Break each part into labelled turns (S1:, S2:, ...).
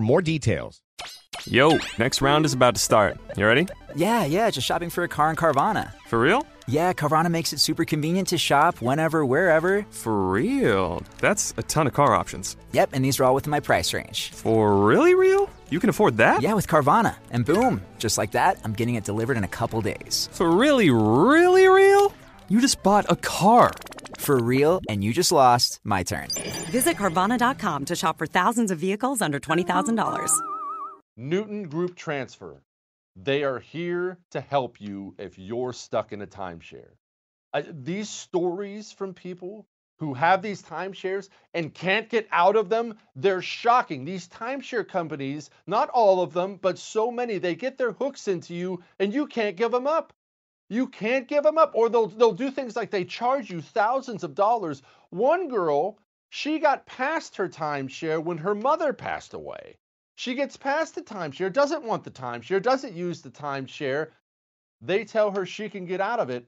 S1: more details.
S2: Yo, next round is about to start. You ready?
S3: Yeah, yeah, just shopping for a car in Carvana.
S2: For real?
S3: Yeah, Carvana makes it super convenient to shop whenever, wherever.
S2: For real? That's a ton of car options.
S3: Yep, and these are all within my price range.
S2: For really real? You can afford that?
S3: Yeah, with Carvana. And boom, just like that, I'm getting it delivered in a couple days.
S2: For really, really real? You just bought a car.
S3: For real, and you just lost my turn.
S4: Visit Carvana.com to shop for thousands of vehicles under $20,000.
S5: Newton Group Transfer. They are here to help you if you're stuck in a timeshare. Uh, these stories from people who have these timeshares and can't get out of them, they're shocking. These timeshare companies, not all of them, but so many, they get their hooks into you and you can't give them up. You can't give them up, or they'll they'll do things like they charge you thousands of dollars. One girl, she got past her timeshare when her mother passed away. She gets past the timeshare, doesn't want the timeshare, doesn't use the timeshare. They tell her she can get out of it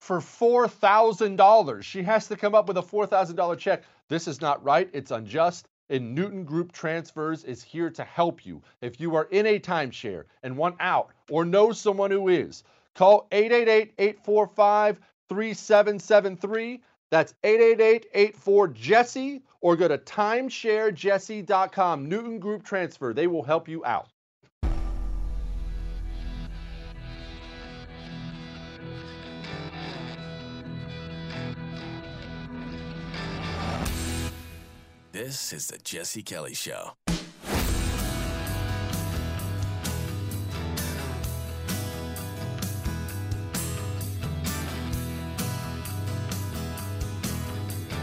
S5: for $4,000. She has to come up with a $4,000 check. This is not right. It's unjust. And Newton Group Transfers is here to help you. If you are in a timeshare and want out or know someone who is, call 888 845 3773. That's 888-84-JESSE or go to timesharejesse.com. Newton Group Transfer. They will help you out.
S6: This is the Jesse Kelly Show.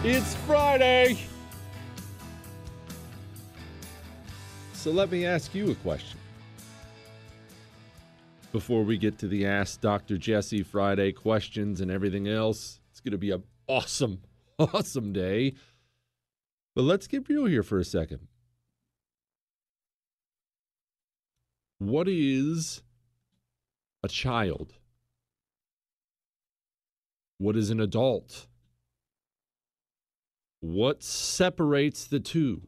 S7: It's Friday. So let me ask you a question. Before we get to the Ask Dr. Jesse Friday questions and everything else, it's going to be an awesome, awesome day. But let's get real here for a second. What is a child? What is an adult? What separates the two?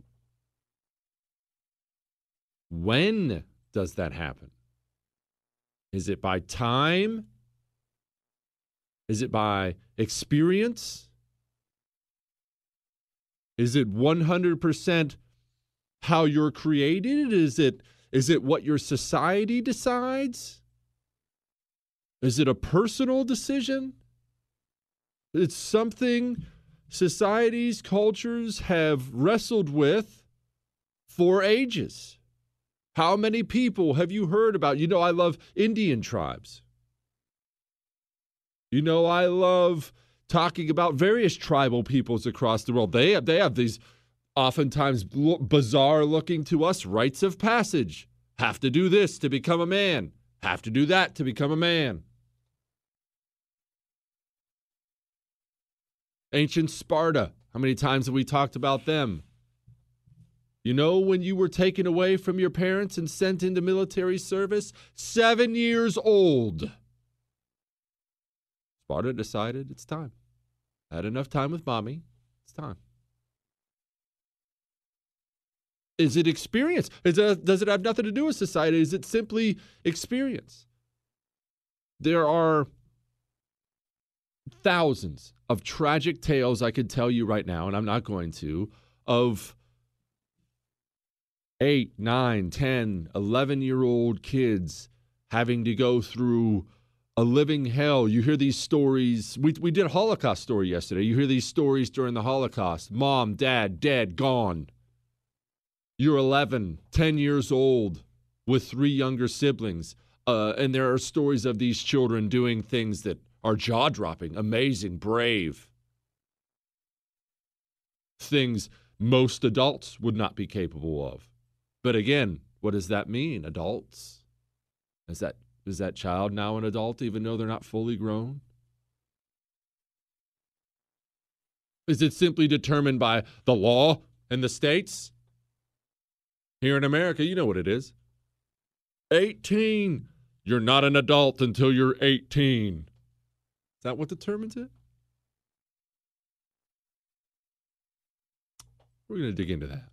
S7: When does that happen? Is it by time? Is it by experience? Is it 100% how you're created? Is it is it what your society decides? Is it a personal decision? It's something societies, cultures have wrestled with for ages. How many people have you heard about? You know, I love Indian tribes. You know, I love talking about various tribal peoples across the world. They have, they have these oftentimes bizarre looking to us rites of passage. Have to do this to become a man, have to do that to become a man. Ancient Sparta, how many times have we talked about them? You know, when you were taken away from your parents and sent into military service, seven years old. Sparta decided it's time. Had enough time with mommy. It's time. Is it experience? Is it, does it have nothing to do with society? Is it simply experience? There are thousands of tragic tales I could tell you right now, and I'm not going to, of eight, nine, 10, 11 year old kids having to go through a living hell. You hear these stories. We, we did a Holocaust story yesterday. You hear these stories during the Holocaust mom, dad, dead, gone. You're 11, 10 years old with three younger siblings. Uh, and there are stories of these children doing things that are jaw dropping, amazing, brave. Things most adults would not be capable of. But again, what does that mean, adults? Is that is that child now an adult even though they're not fully grown? Is it simply determined by the law in the states? Here in America, you know what it is. 18. You're not an adult until you're 18. Is that what determines it? We're going to dig into that.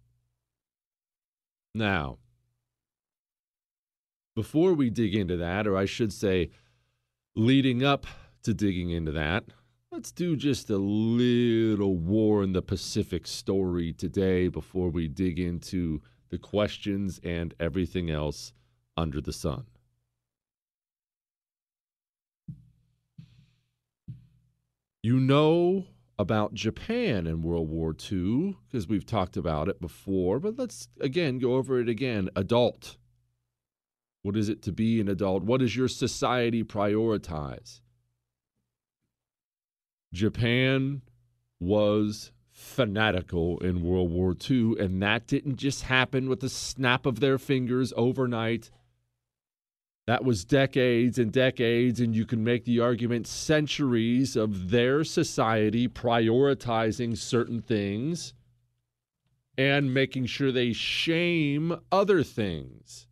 S7: Now, before we dig into that, or I should say, leading up to digging into that, let's do just a little War in the Pacific story today before we dig into the questions and everything else under the sun. You know about Japan in World War II because we've talked about it before, but let's again go over it again. Adult. What is it to be an adult? What does your society prioritize? Japan was fanatical in World War II, and that didn't just happen with the snap of their fingers overnight. That was decades and decades, and you can make the argument centuries of their society prioritizing certain things and making sure they shame other things.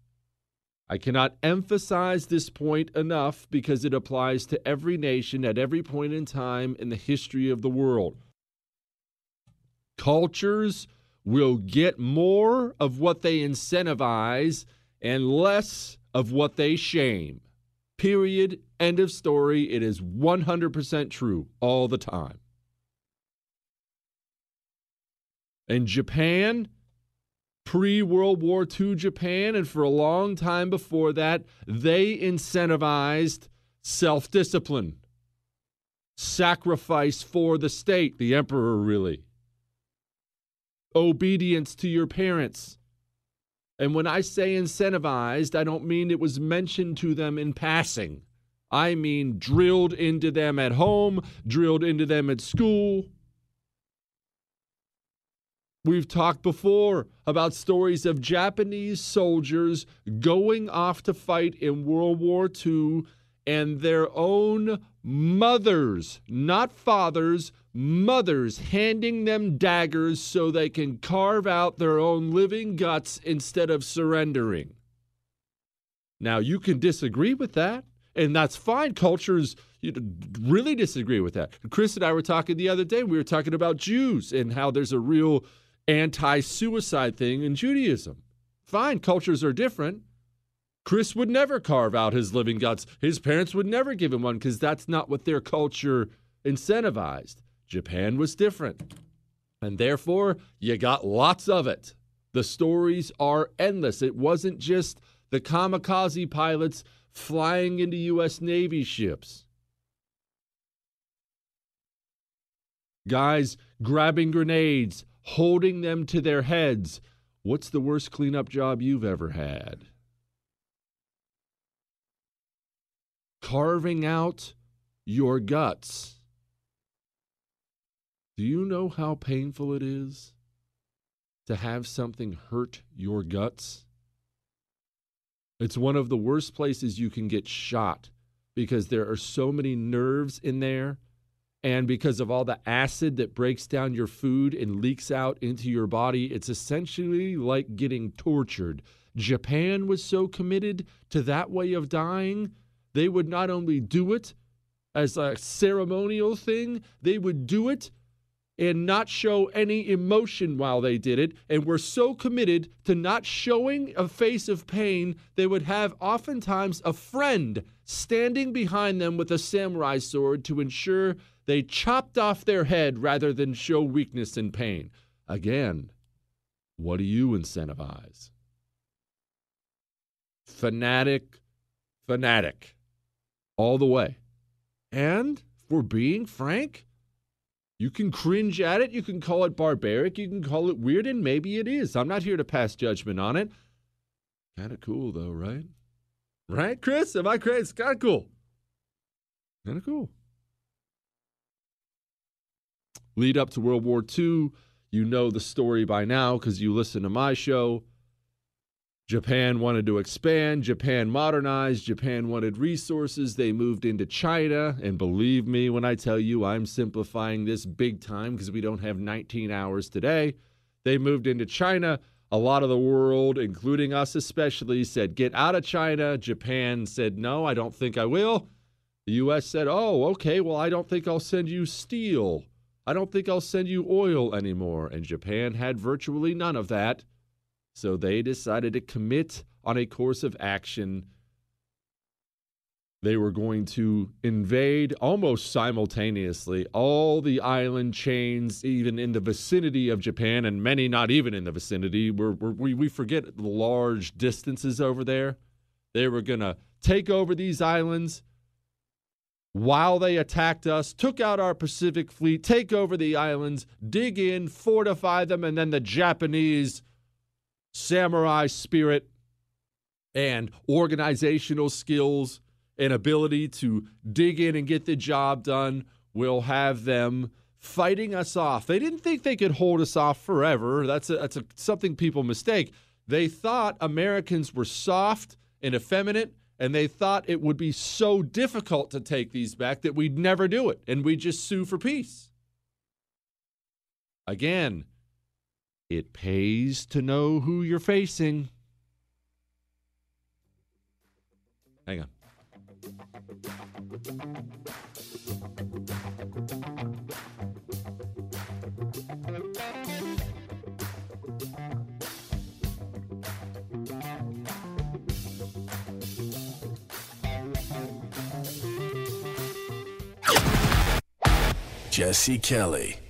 S7: I cannot emphasize this point enough because it applies to every nation at every point in time in the history of the world. Cultures will get more of what they incentivize and less of what they shame. Period. End of story. It is 100% true all the time. In Japan, pre World War II Japan, and for a long time before that, they incentivized self discipline, sacrifice for the state, the emperor really, obedience to your parents, and when I say incentivized, I don't mean it was mentioned to them in passing. I mean drilled into them at home, drilled into them at school. We've talked before about stories of Japanese soldiers going off to fight in World War II and their own mothers, not fathers, mothers handing them daggers so they can carve out their own living guts instead of surrendering. Now, you can disagree with that, and that's fine. Cultures really disagree with that. Chris and I were talking the other day, we were talking about Jews and how there's a real anti suicide thing in Judaism. Fine, cultures are different. Chris would never carve out his living guts. His parents would never give him one because that's not what their culture incentivized. Japan was different. And therefore, you got lots of it. The stories are endless. It wasn't just the kamikaze pilots flying into U.S. Navy ships. Guys grabbing grenades, holding them to their heads, What's the worst cleanup job you've ever had? Carving out your guts. Do you know how painful it is to have something hurt your guts? It's one of the worst places you can get shot because there are so many nerves in there and because of all the acid that breaks down your food and leaks out into your body, it's essentially like getting tortured. Japan was so committed to that way of dying, they would not only do it as a ceremonial thing, they would do it and not show any emotion while they did it, and were so committed to not showing a face of pain, they would have oftentimes a friend standing behind them with a samurai sword to ensure they chopped off their head rather than show weakness and pain. Again, what do you incentivize? Fanatic, fanatic, all the way. And for being frank, you can cringe at it. You can call it barbaric. You can call it weird, and maybe it is. I'm not here to pass judgment on it. Kind of cool, though, right? Right, Chris? Am I crazy? Kind of cool. Kind of cool lead up to World War II. You know the story by now because you listen to my show. Japan wanted to expand, Japan modernized, Japan wanted resources. They moved into China. And believe me when I tell you, I'm simplifying this big time because we don't have 19 hours today. They moved into China. A lot of the world, including us especially, said, Get out of China. Japan said, No, I don't think I will. The U.S. said, Oh, okay, well, I don't think I'll send you steel. I don't think I'll send you oil anymore. And Japan had virtually none of that. So they decided to commit on a course of action. They were going to invade almost simultaneously all the island chains, even in the vicinity of Japan, and many not even in the vicinity. We're, we're, we we forget the large distances over there. They were going to take over these islands, while they attacked us, took out our Pacific fleet, take over the islands, dig in, fortify them, and then the Japanese samurai spirit and organizational skills and ability to dig in and get the job done will have them fighting us off. They didn't think they could hold us off forever. That's a, that's a, something people mistake. They thought Americans were soft and effeminate and they thought it would be so difficult to take these back that we'd never do it and we'd just sue for peace. Again, it pays to know who you're facing. Hang on.
S6: Jesse Kelly.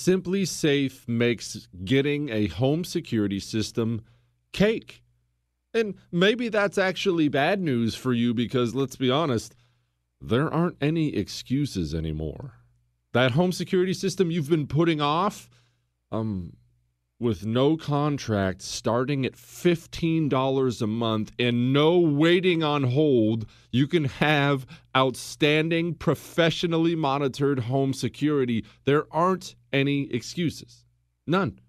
S7: SimpliSafe makes getting a home security system cake. And maybe that's actually bad news for you because let's be honest, there aren't any excuses anymore. That home security system you've been putting off, um, with no contract starting at $15 a month and no waiting on hold, you can have outstanding, professionally monitored home security. There aren't any excuses. None.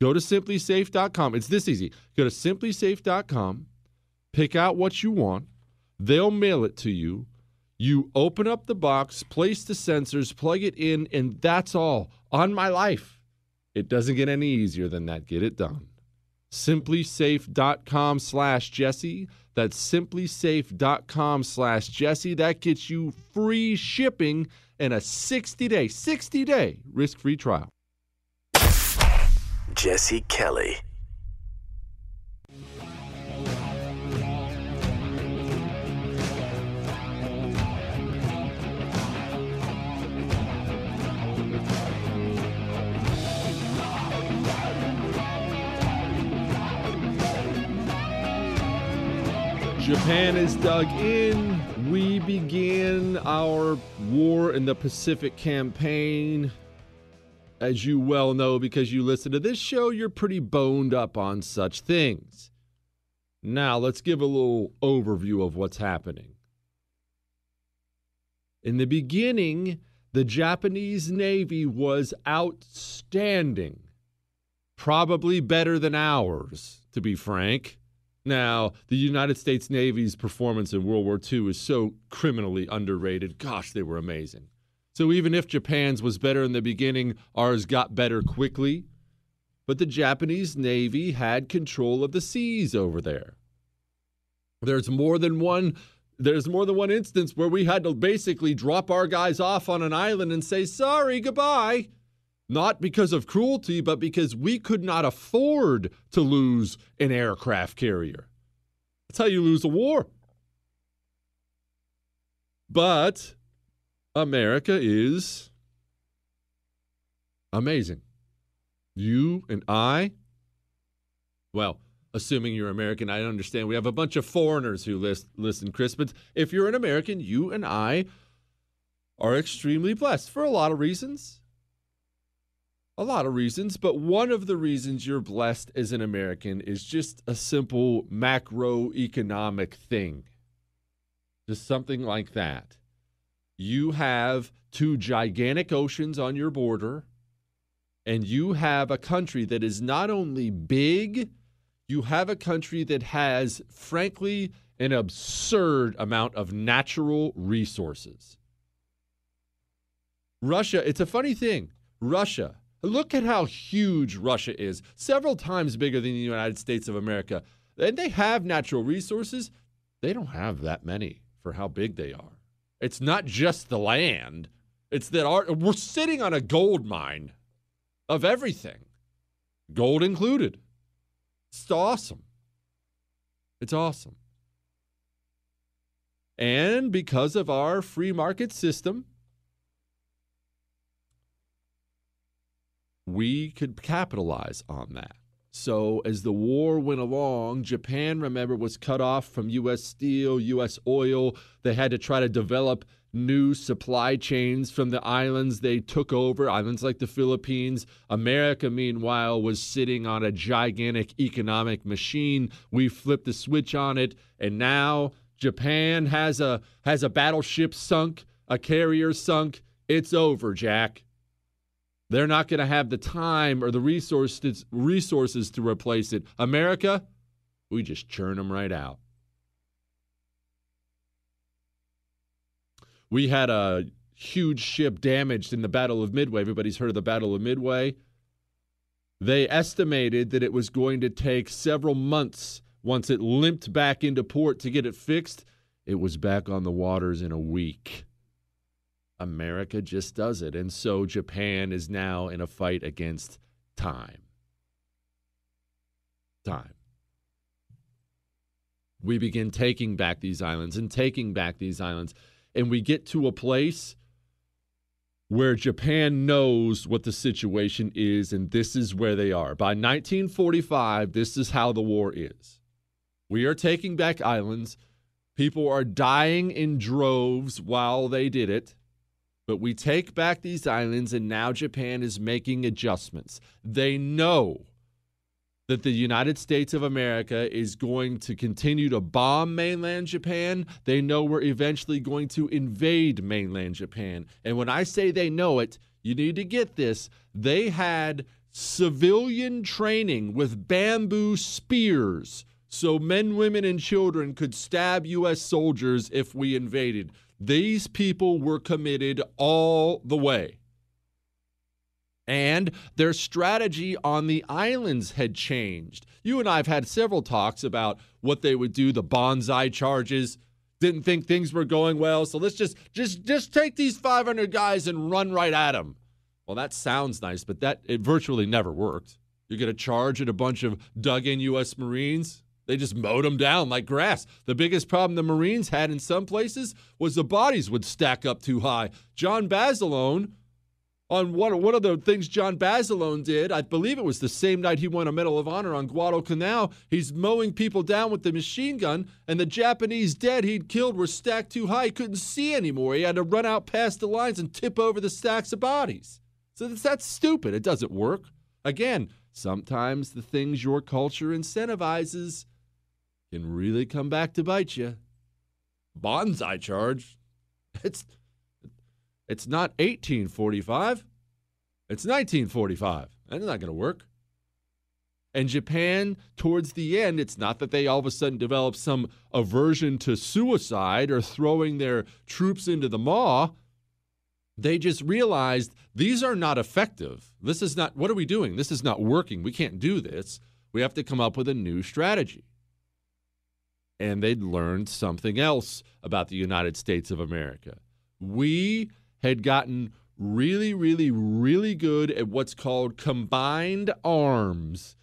S7: Go to simplisafe.com. It's this easy. Go to simplisafe.com, pick out what you want, they'll mail it to you. You open up the box, place the sensors, plug it in, and that's all. On my life. It doesn't get any easier than that. Get it done. SimpliSafe.com slash Jesse. That's simplisafe.com slash Jesse. That gets you free shipping and a 60 day, 60 day risk free trial.
S6: Jesse Kelly.
S7: Japan is dug in. We begin our war in the Pacific campaign. as you well know because you listen to this show, you're pretty boned up on such things. Now, let's give a little overview of what's happening. In the beginning, the Japanese Navy was outstanding, probably better than ours, to be frank. Now, the United States Navy's performance in World War II is so criminally underrated. Gosh, they were amazing. So even if Japan's was better in the beginning, ours got better quickly. But the Japanese Navy had control of the seas over there. There's more than one there's more than one instance where we had to basically drop our guys off on an island and say sorry, goodbye. Not because of cruelty, but because we could not afford to lose an aircraft carrier. That's how you lose a war. But America is amazing. You and I, well, assuming you're American, I understand we have a bunch of foreigners who list, listen, Chris, but if you're an American, you and I are extremely blessed for a lot of reasons. A lot of reasons, but one of the reasons you're blessed as an American is just a simple macroeconomic thing. Just something like that you have two gigantic oceans on your border, and you have a country that is not only big, you have a country that has, frankly, an absurd amount of natural resources. Russia, it's a funny thing. Russia, look at how huge Russia is, several times bigger than the United States of America. And they have natural resources. They don't have that many for how big they are. It's not just the land. It's that our, we're sitting on a gold mine of everything, gold included. It's awesome. It's awesome. And because of our free market system, we could capitalize on that. So as the war went along, Japan, remember, was cut off from U.S. steel, U.S. oil. They had to try to develop new supply chains from the islands they took over, islands like the Philippines. America, meanwhile, was sitting on a gigantic economic machine. We flipped the switch on it, and now Japan has a has a battleship sunk, a carrier sunk. It's over, Jack. They're not going to have the time or the resources resources to replace it. America, we just churn them right out. We had a huge ship damaged in the Battle of Midway. Everybody's heard of the Battle of Midway. They estimated that it was going to take several months once it limped back into port to get it fixed. It was back on the waters in a week. America just does it. And so Japan is now in a fight against time. Time. We begin taking back these islands and taking back these islands. And we get to a place where Japan knows what the situation is, and this is where they are. By 1945, this is how the war is. We are taking back islands. People are dying in droves while they did it. But we take back these islands, and now Japan is making adjustments. They know that the United States of America is going to continue to bomb mainland Japan. They know we're eventually going to invade mainland Japan. And when I say they know it, you need to get this. They had civilian training with bamboo spears so men, women, and children could stab U.S. soldiers if we invaded. These people were committed all the way. And their strategy on the islands had changed. You and I have had several talks about what they would do, the banzai charges. Didn't think things were going well, so let's just just just take these 500 guys and run right at them. Well, that sounds nice, but that it virtually never worked. You're going to charge at a bunch of dug-in U.S. Marines. They just mowed them down like grass. The biggest problem the Marines had in some places was the bodies would stack up too high. John Basilone, on one, one of the things John Basilone did, I believe it was the same night he won a Medal of Honor on Guadalcanal, he's mowing people down with the machine gun, and the Japanese dead he'd killed were stacked too high. He couldn't see anymore. He had to run out past the lines and tip over the stacks of bodies. So that's, that's stupid. It doesn't work. Again, sometimes the things your culture incentivizes can really come back to bite you. Banzai charge. It's it's not 1845. It's 1945. That's not going to work. And Japan, towards the end, it's not that they all of a sudden develop some aversion to suicide or throwing their troops into the maw. They just realized these are not effective. This is not, what are we doing? This is not working. We can't do this. We have to come up with a new strategy. And they'd learned something else about the United States of America. We had gotten really, really, really good at what's called combined arms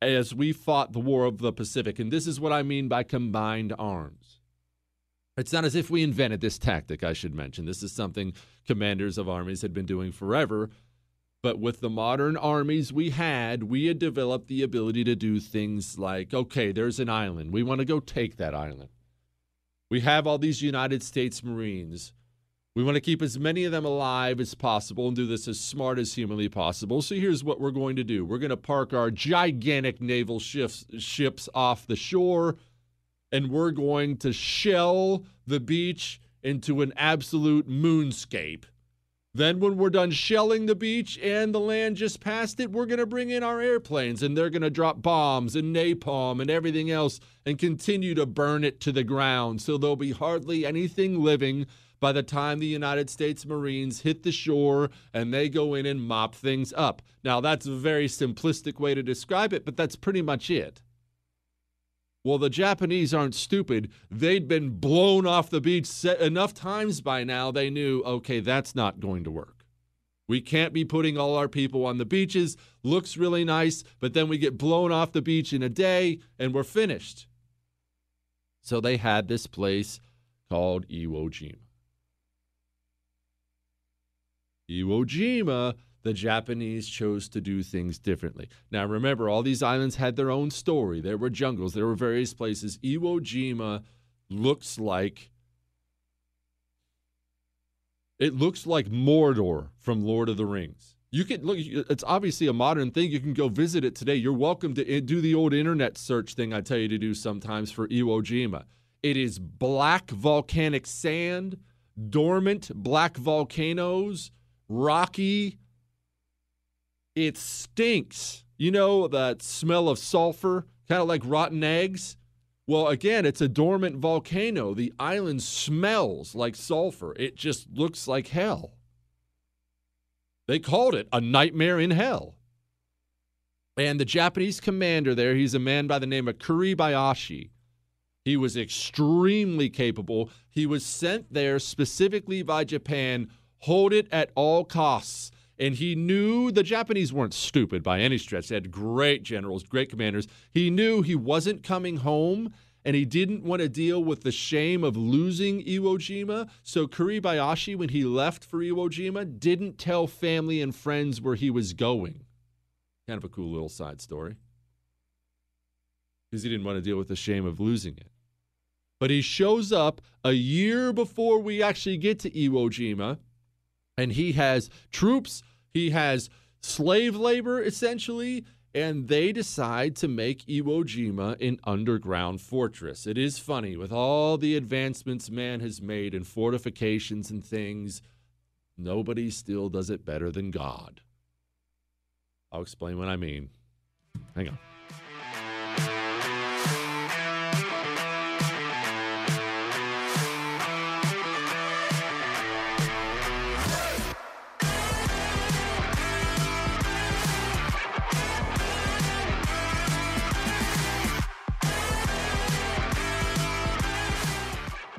S7: as we fought the War of the Pacific. And this is what I mean by combined arms. It's not as if we invented this tactic, I should mention. This is something commanders of armies had been doing forever. But with the modern armies we had, we had developed the ability to do things like okay, there's an island. We want to go take that island. We have all these United States Marines. We want to keep as many of them alive as possible and do this as smart as humanly possible. So here's what we're going to do we're going to park our gigantic naval ships, ships off the shore, and we're going to shell the beach into an absolute moonscape. Then, when we're done shelling the beach and the land just past it, we're going to bring in our airplanes and they're going to drop bombs and napalm and everything else and continue to burn it to the ground. So there'll be hardly anything living by the time the United States Marines hit the shore and they go in and mop things up. Now, that's a very simplistic way to describe it, but that's pretty much it. Well, the Japanese aren't stupid. They'd been blown off the beach enough times by now, they knew, okay, that's not going to work. We can't be putting all our people on the beaches. Looks really nice, but then we get blown off the beach in a day and we're finished. So they had this place called Iwo Jima. Iwo Jima the Japanese chose to do things differently. Now, remember, all these islands had their own story. There were jungles, there were various places. Iwo Jima looks like it looks like Mordor from Lord of the Rings. You can look, it's obviously a modern thing. You can go visit it today. You're welcome to eh, do the old internet search thing I tell you to do sometimes for Iwo Jima. It is black volcanic sand, dormant black volcanoes, rocky, it stinks. You know, that smell of sulfur, kind of like rotten eggs? Well, again, it's a dormant volcano. The island smells like sulfur. It just looks like hell. They called it a nightmare in hell. And the Japanese commander there, he's a man by the name of Kuribayashi. He was extremely capable. He was sent there specifically by Japan, hold it at all costs. And he knew the Japanese weren't stupid by any stretch. They had great generals, great commanders. He knew he wasn't coming home and he didn't want to deal with the shame of losing Iwo Jima. So Kuribayashi, when he left for Iwo Jima, didn't tell family and friends where he was going. Kind of a cool little side story. Because he didn't want to deal with the shame of losing it. But he shows up a year before we actually get to Iwo Jima and he has troops, he has slave labor essentially, and they decide to make Iwo Jima an underground fortress. It is funny with all the advancements man has made in fortifications and things, nobody still does it better than God. I'll explain what I mean. Hang on.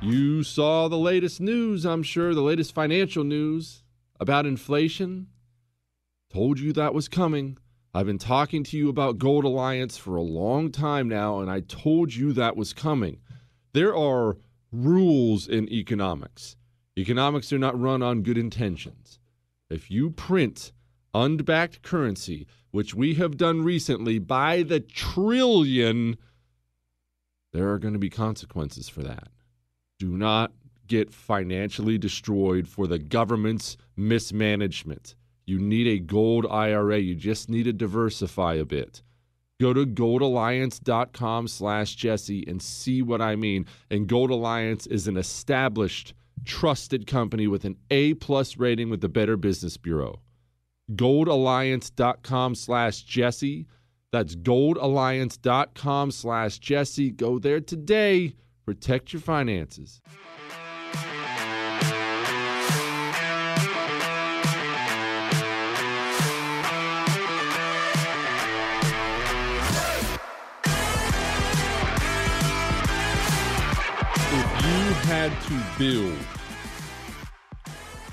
S7: You saw the latest news, I'm sure, the latest financial news about inflation. Told you that was coming. I've been talking to you about Gold Alliance for a long time now, and I told you that was coming. There are rules in economics. Economics are not run on good intentions. If you print unbacked currency, which we have done recently by the trillion, there are going to be consequences for that do not get financially destroyed for the government's mismanagement. You need a gold IRA. You just need to diversify a bit. Go to goldalliance.com slash Jesse and see what I mean. And Gold Alliance is an established, trusted company with an A plus rating with the Better Business Bureau. Goldalliance.com slash Jesse. That's goldalliance.com slash Jesse. Go there today. Protect your finances. If you had to build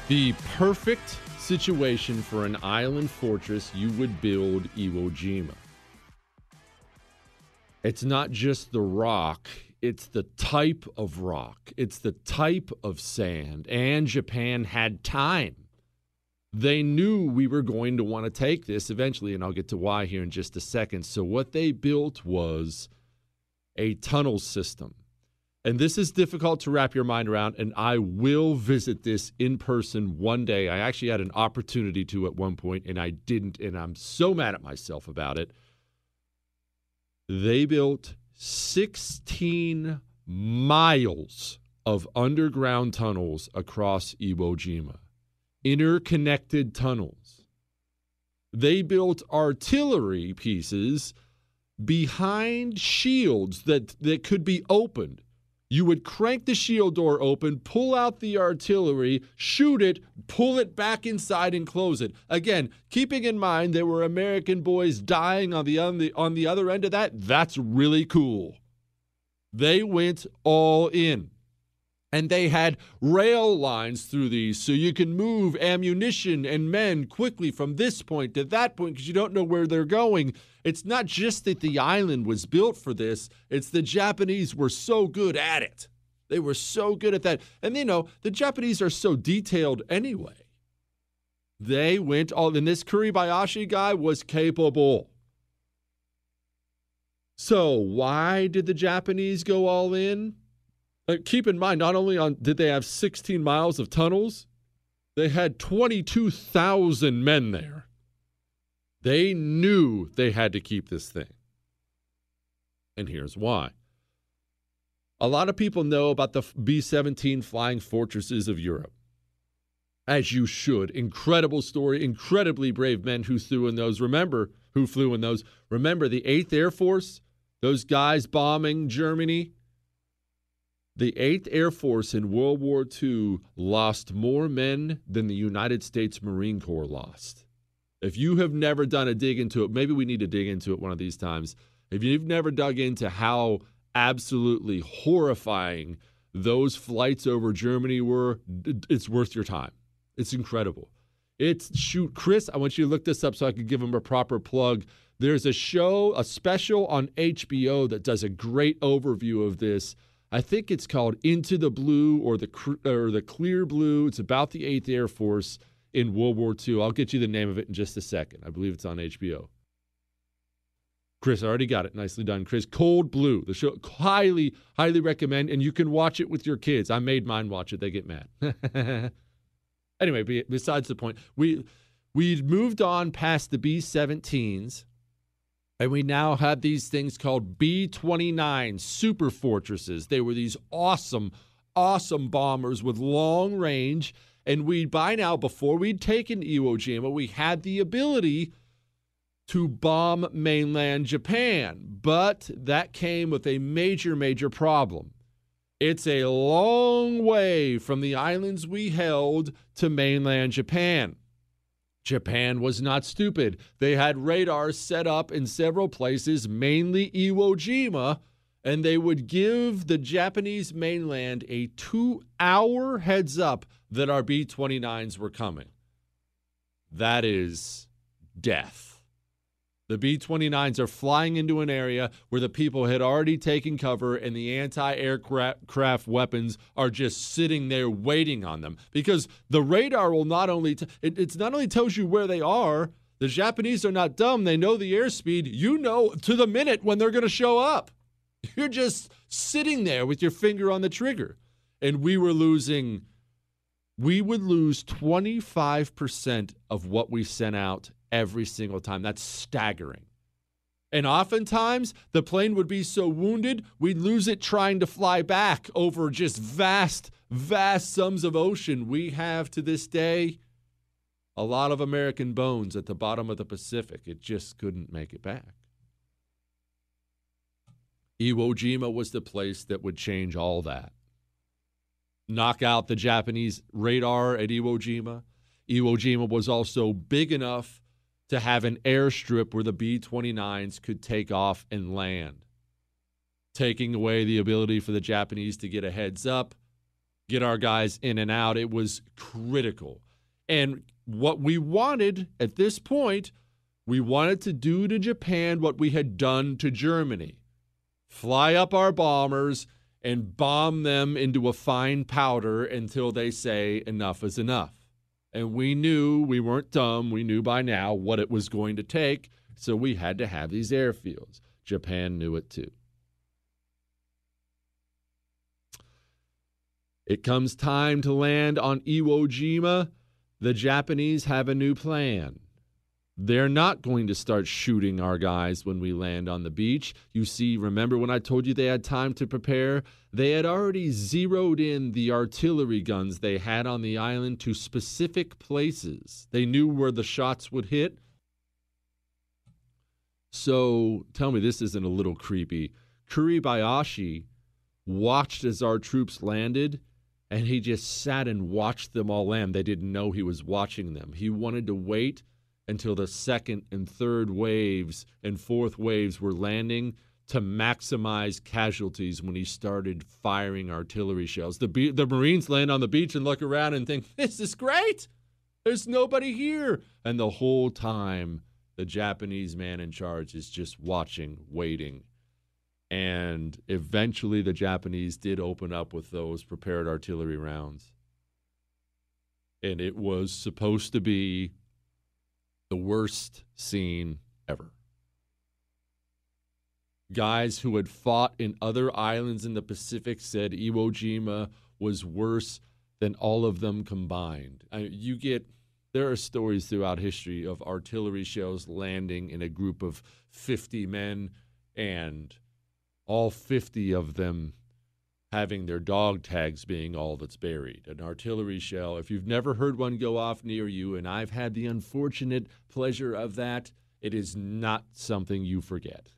S7: the perfect situation for an island fortress, you would build Iwo Jima. It's not just the rock, it's the type of rock, it's the type of sand. And Japan had time. They knew we were going to want to take this eventually, and I'll get to why here in just a second. So, what they built was a tunnel system. And this is difficult to wrap your mind around, and I will visit this in person one day. I actually had an opportunity to at one point, and I didn't, and I'm so mad at myself about it. They built 16 miles of underground tunnels across Iwo Jima, interconnected tunnels. They built artillery pieces behind shields that, that could be opened. You would crank the shield door open, pull out the artillery, shoot it, pull it back inside, and close it. Again, keeping in mind there were American boys dying on the, on the, on the other end of that, that's really cool. They went all in. And they had rail lines through these so you can move ammunition and men quickly from this point to that point because you don't know where they're going. It's not just that the island was built for this, it's the Japanese were so good at it. They were so good at that. And you know, the Japanese are so detailed anyway. They went all, and this Kuribayashi guy was capable. So, why did the Japanese go all in? Uh, keep in mind, not only on did they have 16 miles of tunnels, they had 22,000 men there. They knew they had to keep this thing. And here's why. A lot of people know about the B 17 flying fortresses of Europe. As you should. Incredible story, incredibly brave men who flew in those. Remember who flew in those. Remember the 8th Air Force, those guys bombing Germany the 8th Air Force in World War II lost more men than the United States Marine Corps lost. If you have never done a dig into it, maybe we need to dig into it one of these times. If you've never dug into how absolutely horrifying those flights over Germany were, it's worth your time. It's incredible. It's shoot, Chris, I want you to look this up so I can give him a proper plug. There's a show, a special on HBO that does a great overview of this. I think it's called Into the Blue or the or the Clear Blue. It's about the 8th Air Force in World War II. I'll get you the name of it in just a second. I believe it's on HBO. Chris, I already got it. Nicely done, Chris. Cold Blue, the show. Highly, highly recommend, and you can watch it with your kids. I made mine watch it. They get mad. anyway, besides the point, we we'd moved on past the B-17s and we now had these things called B 29 super fortresses. They were these awesome, awesome bombers with long range. And we, by now, before we'd taken Iwo Jima, we had the ability to bomb mainland Japan. But that came with a major, major problem. It's a long way from the islands we held to mainland Japan. Japan was not stupid. They had radars set up in several places, mainly Iwo Jima, and they would give the Japanese mainland a two hour heads up that our B 29s were coming. That is death. The B 29s are flying into an area where the people had already taken cover and the anti aircraft weapons are just sitting there waiting on them. Because the radar will not only, t- it, it's not only tells you where they are, the Japanese are not dumb. They know the airspeed. You know to the minute when they're going to show up. You're just sitting there with your finger on the trigger. And we were losing we would lose 25% of what we sent out every single time. That's staggering. And oftentimes, the plane would be so wounded, we'd lose it trying to fly back over just vast, vast sums of ocean. We have to this day a lot of American bones at the bottom of the Pacific. It just couldn't make it back. Iwo Jima was the place that would change all that. Knock out the Japanese radar at Iwo Jima. Iwo Jima was also big enough to have an airstrip where the B 29s could take off and land, taking away the ability for the Japanese to get a heads up, get our guys in and out. It was critical. And what we wanted at this point, we wanted to do to Japan what we had done to Germany fly up our bombers and bomb them into a fine powder until they say enough is enough. And we knew we weren't dumb. We knew by now what it was going to take. So we had to have these airfields. Japan knew it too. It comes time to land on Iwo Jima. The Japanese have a new plan. They're not going to start shooting our guys when we land on the beach. You see, remember when I told you they had time to prepare? They had already zeroed in the artillery guns they had on the island to specific places. They knew where the shots would hit. So tell me this isn't a little creepy. Kuribayashi watched as our troops landed and he just sat and watched them all land. They didn't know he was watching them. He wanted to wait until the second and third waves and fourth waves were landing to maximize casualties when he started firing artillery shells. The, be- the Marines land on the beach and look around and think, this is great. There's nobody here. And the whole time, the Japanese man in charge is just watching, waiting. And eventually, the Japanese did open up with those prepared artillery rounds. And it was supposed to be the worst scene ever. Guys who had fought in other islands in the Pacific said Iwo Jima was worse than all of them combined. I, you get there are stories throughout history of artillery shells landing in a group of 50 men and all 50 of them having their dog tags being all that's buried. An artillery shell, if you've never heard one go off near you, and I've had the unfortunate pleasure of that, it is not something you forget.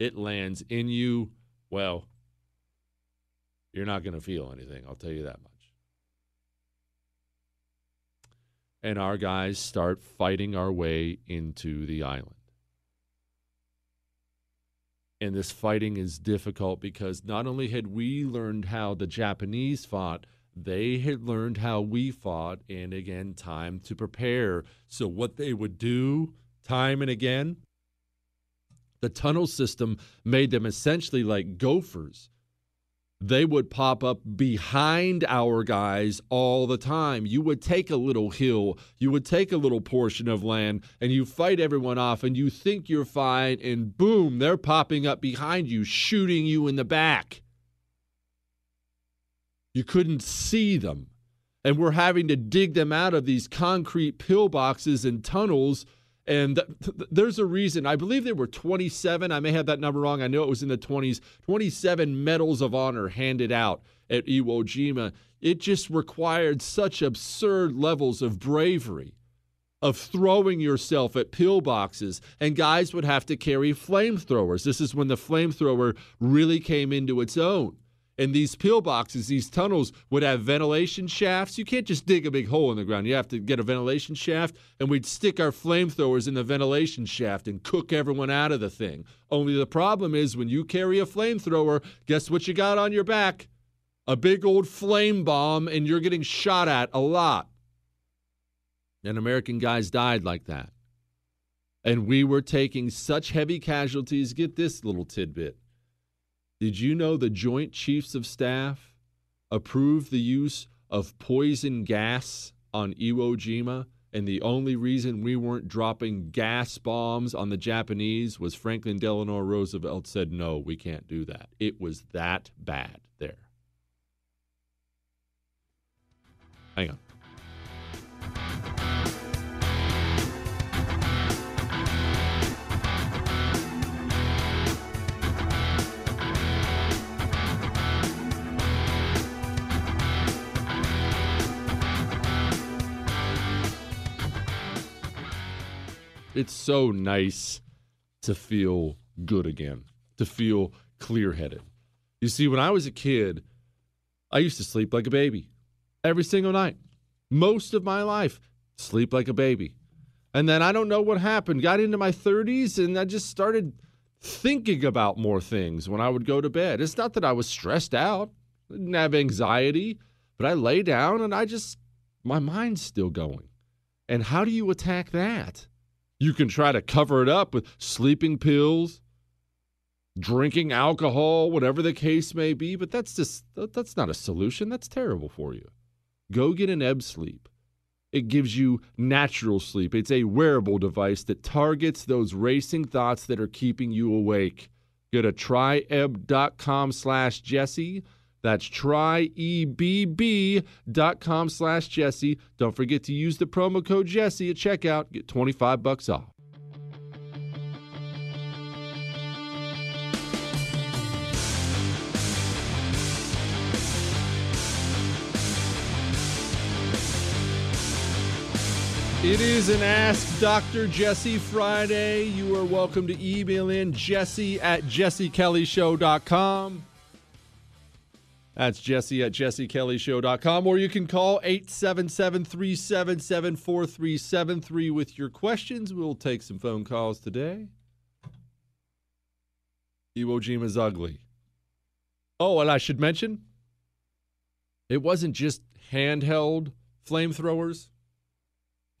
S7: It lands in you, well, you're not going to feel anything, I'll tell you that much. And our guys start fighting our way into the island. And this fighting is difficult because not only had we learned how the Japanese fought, they had learned how we fought, and again, time to prepare. So, what they would do time and again, the tunnel system made them essentially like gophers they would pop up behind our guys all the time. You would take a little hill, you would take a little portion of land, and you fight everyone off, and you think you're fine, and boom, they're popping up behind you, shooting you in the back. You couldn't see them. And we're having to dig them out of these concrete pillboxes and tunnels and th- th- there's a reason. I believe there were 27. I may have that number wrong. I know it was in the 20s. 27 medals of honor handed out at Iwo Jima. It just required such absurd levels of bravery, of throwing yourself at pillboxes. And guys would have to carry flamethrowers. This is when the flamethrower really came into its own. And these pillboxes, these tunnels would have ventilation shafts. You can't just dig a big hole in the ground. You have to get a ventilation shaft, and we'd stick our flamethrowers in the ventilation shaft and cook everyone out of the thing. Only the problem is when you carry a flamethrower, guess what you got on your back? A big old flame bomb, and you're getting shot at a lot. And American guys died like that. And we were taking such heavy casualties. Get this little tidbit did you know the Joint Chiefs of Staff approved the use of poison gas on Iwo Jima? And the only reason we weren't dropping gas bombs on the Japanese was Franklin Delano Roosevelt said, no, we can't do that. It was that bad there. Hang on. It's so nice to feel good again, to feel clear headed. You see, when I was a kid, I used to sleep like a baby every single night. Most of my life, sleep like a baby. And then I don't know what happened. Got into my 30s and I just started thinking about more things when I would go to bed. It's not that I was stressed out, didn't have anxiety, but I lay down and I just, my mind's still going. And how do you attack that? You can try to cover it up with sleeping pills, drinking alcohol, whatever the case may be, but that's just that's not a solution. That's terrible for you. Go get an ebb sleep. It gives you natural sleep. It's a wearable device that targets those racing thoughts that are keeping you awake. Go to tryebb.com slash Jesse. That's tryebb.com slash Jesse. Don't forget to use the promo code Jesse at checkout. Get 25 bucks off. It is an Ask Dr. Jesse Friday. You are welcome to email in jesse at jessekellyshow.com. That's jesse at jessekellyshow.com. Or you can call 877 377 4373 with your questions. We'll take some phone calls today. Iwo Jima's ugly. Oh, and I should mention, it wasn't just handheld flamethrowers.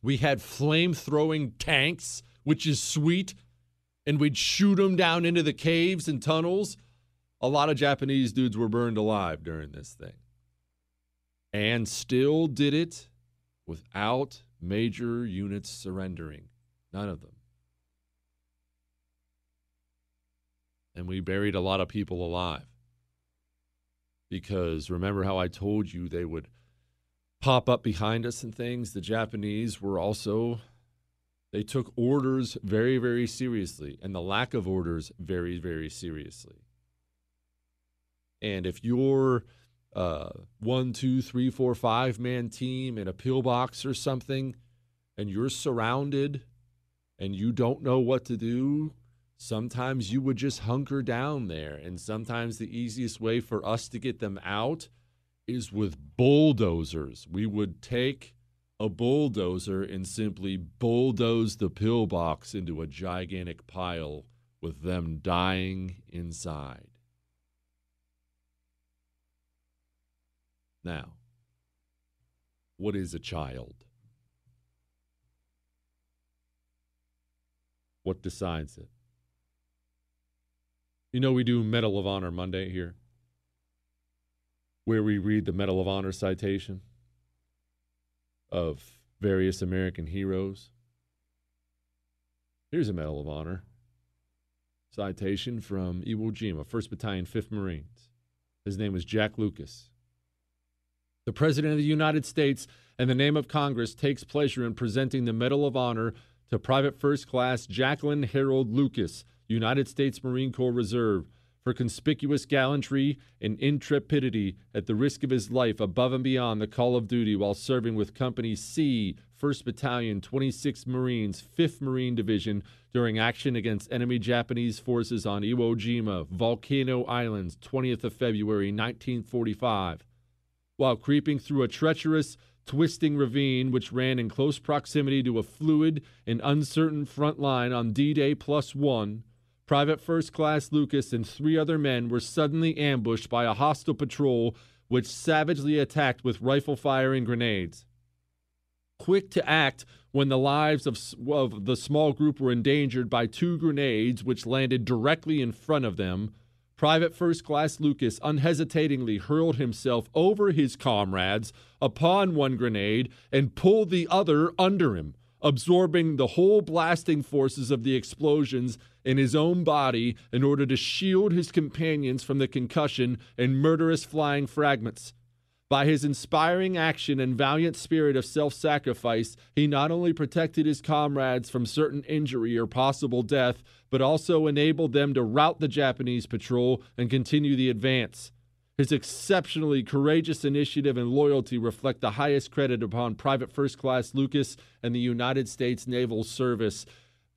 S7: We had flame throwing tanks, which is sweet, and we'd shoot them down into the caves and tunnels. A lot of Japanese dudes were burned alive during this thing. And still did it without major units surrendering. None of them. And we buried a lot of people alive. Because remember how I told you they would pop up behind us and things, the Japanese were also they took orders very, very seriously, and the lack of orders very, very seriously. And if you're uh, one, two, three, four, five man team in a pillbox or something, and you're surrounded and you don't know what to do, sometimes you would just hunker down there. And sometimes the easiest way for us to get them out is with bulldozers. We would take a bulldozer and simply bulldoze the pillbox into a gigantic pile with them dying inside. Now, what is a child? What decides it? You know, we do Medal of Honor Monday here where we read the Medal of Honor citation of various American heroes. Here's a Medal of Honor citation from Iwo Jima, 1st Battalion, 5th Marines. His name was Jack Lucas. The President of the United States, in the name of Congress, takes pleasure in presenting the Medal of Honor to Private First Class Jacklyn Harold Lucas, United States Marine Corps Reserve, for conspicuous gallantry and intrepidity at the risk of his life above and beyond the call of duty while serving with Company C, 1st Battalion, 26th Marines, 5th Marine Division during action against enemy Japanese forces on Iwo Jima, Volcano Islands, 20th of February 1945. While creeping through a treacherous, twisting ravine which ran in close proximity to a fluid and uncertain front line on D Day plus one, Private First Class Lucas and three other men were suddenly ambushed by a hostile patrol which savagely attacked with rifle fire and grenades. Quick to act when the lives of, of the small group were endangered by two grenades which landed directly in front of them, Private First Class Lucas unhesitatingly hurled himself over his comrades upon one grenade and pulled the other under him, absorbing the whole blasting forces of the explosions in his own body in order to shield his companions from the concussion and murderous flying fragments. By his inspiring action and valiant spirit of self sacrifice, he not only protected his comrades from certain injury or possible death, but also enabled them to rout the Japanese patrol and continue the advance. His exceptionally courageous initiative and loyalty reflect the highest credit upon Private First Class Lucas and the United States Naval Service.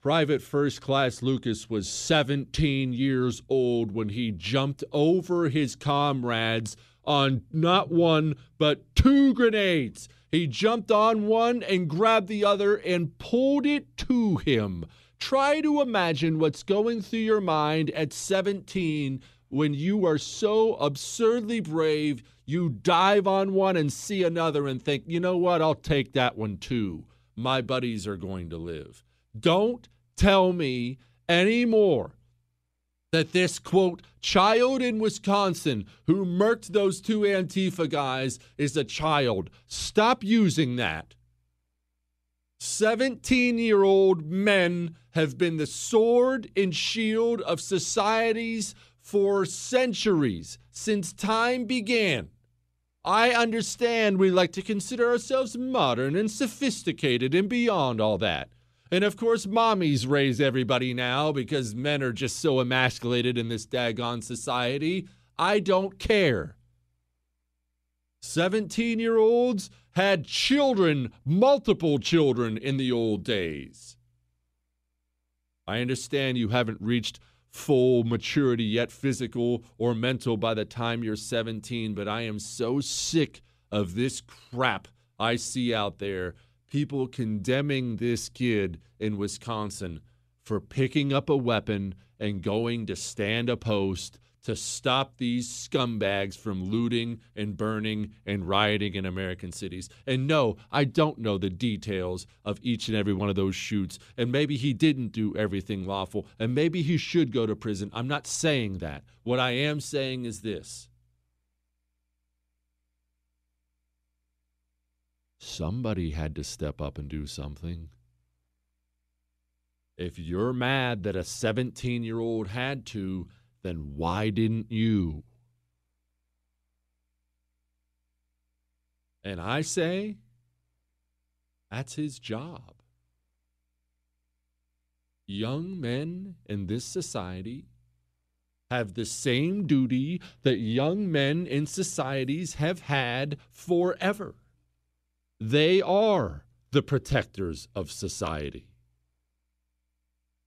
S7: Private First Class Lucas was 17 years old when he jumped over his comrades on not one, but two grenades. He jumped on one and grabbed the other and pulled it to him. Try to imagine what's going through your mind at 17 when you are so absurdly brave, you dive on one and see another and think, you know what, I'll take that one too. My buddies are going to live. Don't tell me anymore that this quote child in Wisconsin who murked those two Antifa guys is a child. Stop using that. 17 year old men have been the sword and shield of societies for centuries, since time began. I understand we like to consider ourselves modern and sophisticated and beyond all that. And of course, mommies raise everybody now because men are just so emasculated in this daggone society. I don't care. 17 year olds had children, multiple children in the old days. I understand you haven't reached full maturity yet, physical or mental, by the time you're 17, but I am so sick of this crap I see out there people condemning this kid in Wisconsin for picking up a weapon and going to stand a post to stop these scumbags from looting and burning and rioting in American cities. And no, I don't know the details of each and every one of those shoots. And maybe he didn't do everything lawful, and maybe he should go to prison. I'm not saying that. What I am saying is this somebody had to step up and do something. If you're mad that a 17 year old had to, then why didn't you? And I say, that's his job. Young men in this society have the same duty that young men in societies have had forever. They are the protectors of society.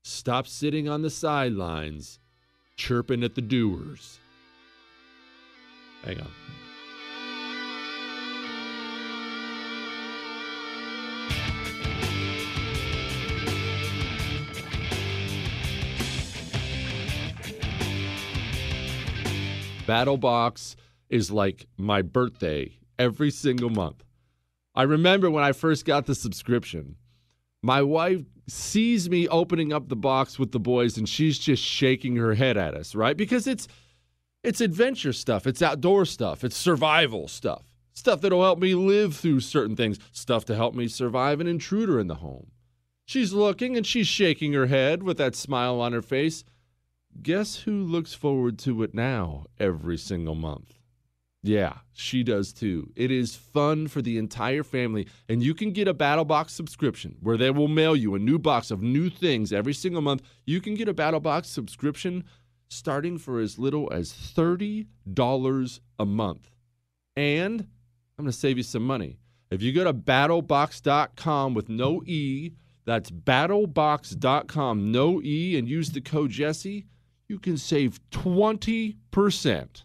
S7: Stop sitting on the sidelines, chirping at the doers. Hang on. Battle Box is like my birthday every single month. I remember when I first got the subscription, my wife sees me opening up the box with the boys and she's just shaking her head at us, right? Because it's it's adventure stuff, it's outdoor stuff, it's survival stuff. Stuff that'll help me live through certain things, stuff to help me survive an intruder in the home. She's looking and she's shaking her head with that smile on her face. Guess who looks forward to it now every single month? Yeah, she does too. It is fun for the entire family, and you can get a Battle Box subscription where they will mail you a new box of new things every single month. You can get a Battle Box subscription starting for as little as $30 a month. And I'm going to save you some money. If you go to battlebox.com with no E, that's battlebox.com, no E, and use the code Jesse, you can save 20%.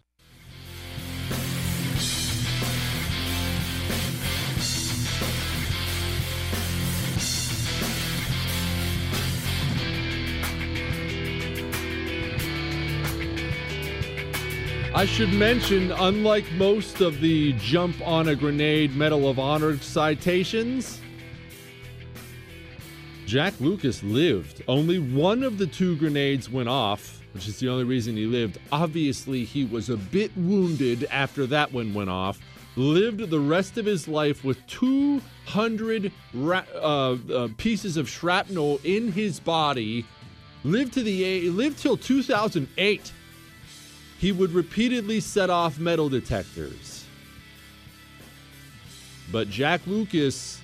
S7: I should mention, unlike most of the jump on a grenade Medal of Honor citations, Jack Lucas lived. Only one of the two grenades went off, which is the only reason he lived. Obviously, he was a bit wounded after that one went off. Lived the rest of his life with 200 ra- uh, uh, pieces of shrapnel in his body. Lived to the a lived till 2008 he would repeatedly set off metal detectors.
S8: But Jack Lucas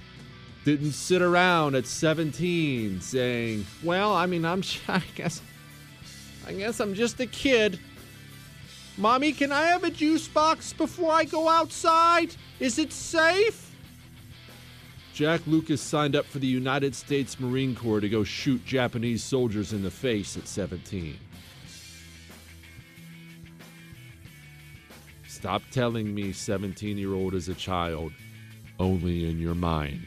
S8: didn't sit around at 17 saying, "Well, I mean, I'm I guess I guess I'm just a kid. Mommy, can I have a juice box before I go outside? Is it safe?" Jack Lucas signed up for the United States Marine Corps to go shoot Japanese soldiers in the face at 17. Stop telling me 17 year old is a child, only in your mind.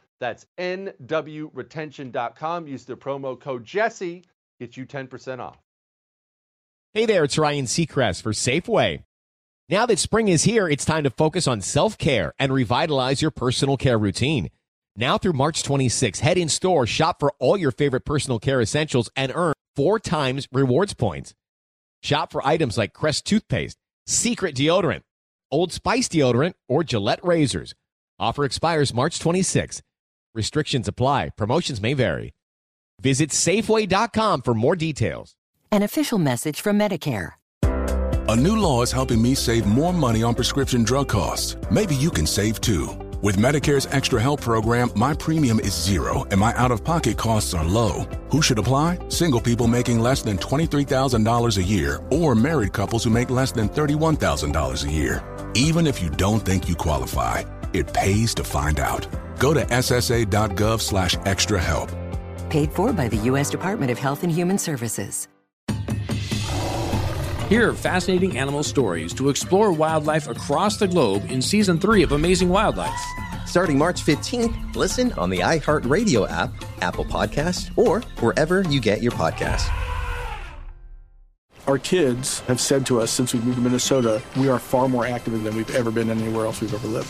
S7: That's nwretention.com. Use the promo code Jesse, get you 10% off.
S1: Hey there, it's Ryan Seacrest for Safeway. Now that spring is here, it's time to focus on self care and revitalize your personal care routine. Now through March 26, head in store, shop for all your favorite personal care essentials, and earn four times rewards points. Shop for items like Crest toothpaste, Secret deodorant, Old Spice deodorant, or Gillette razors. Offer expires March 26. Restrictions apply. Promotions may vary. Visit Safeway.com for more details.
S9: An official message from Medicare.
S10: A new law is helping me save more money on prescription drug costs. Maybe you can save too. With Medicare's Extra Help program, my premium is zero and my out of pocket costs are low. Who should apply? Single people making less than $23,000 a year or married couples who make less than $31,000 a year. Even if you don't think you qualify, it pays to find out. Go to ssa.gov slash extra help.
S9: Paid for by the U.S. Department of Health and Human Services.
S11: Hear fascinating animal stories to explore wildlife across the globe in season three of Amazing Wildlife.
S12: Starting March 15th, listen on the iHeartRadio app, Apple Podcast, or wherever you get your podcasts.
S13: Our kids have said to us since we moved to Minnesota, we are far more active than we've ever been anywhere else we've ever lived.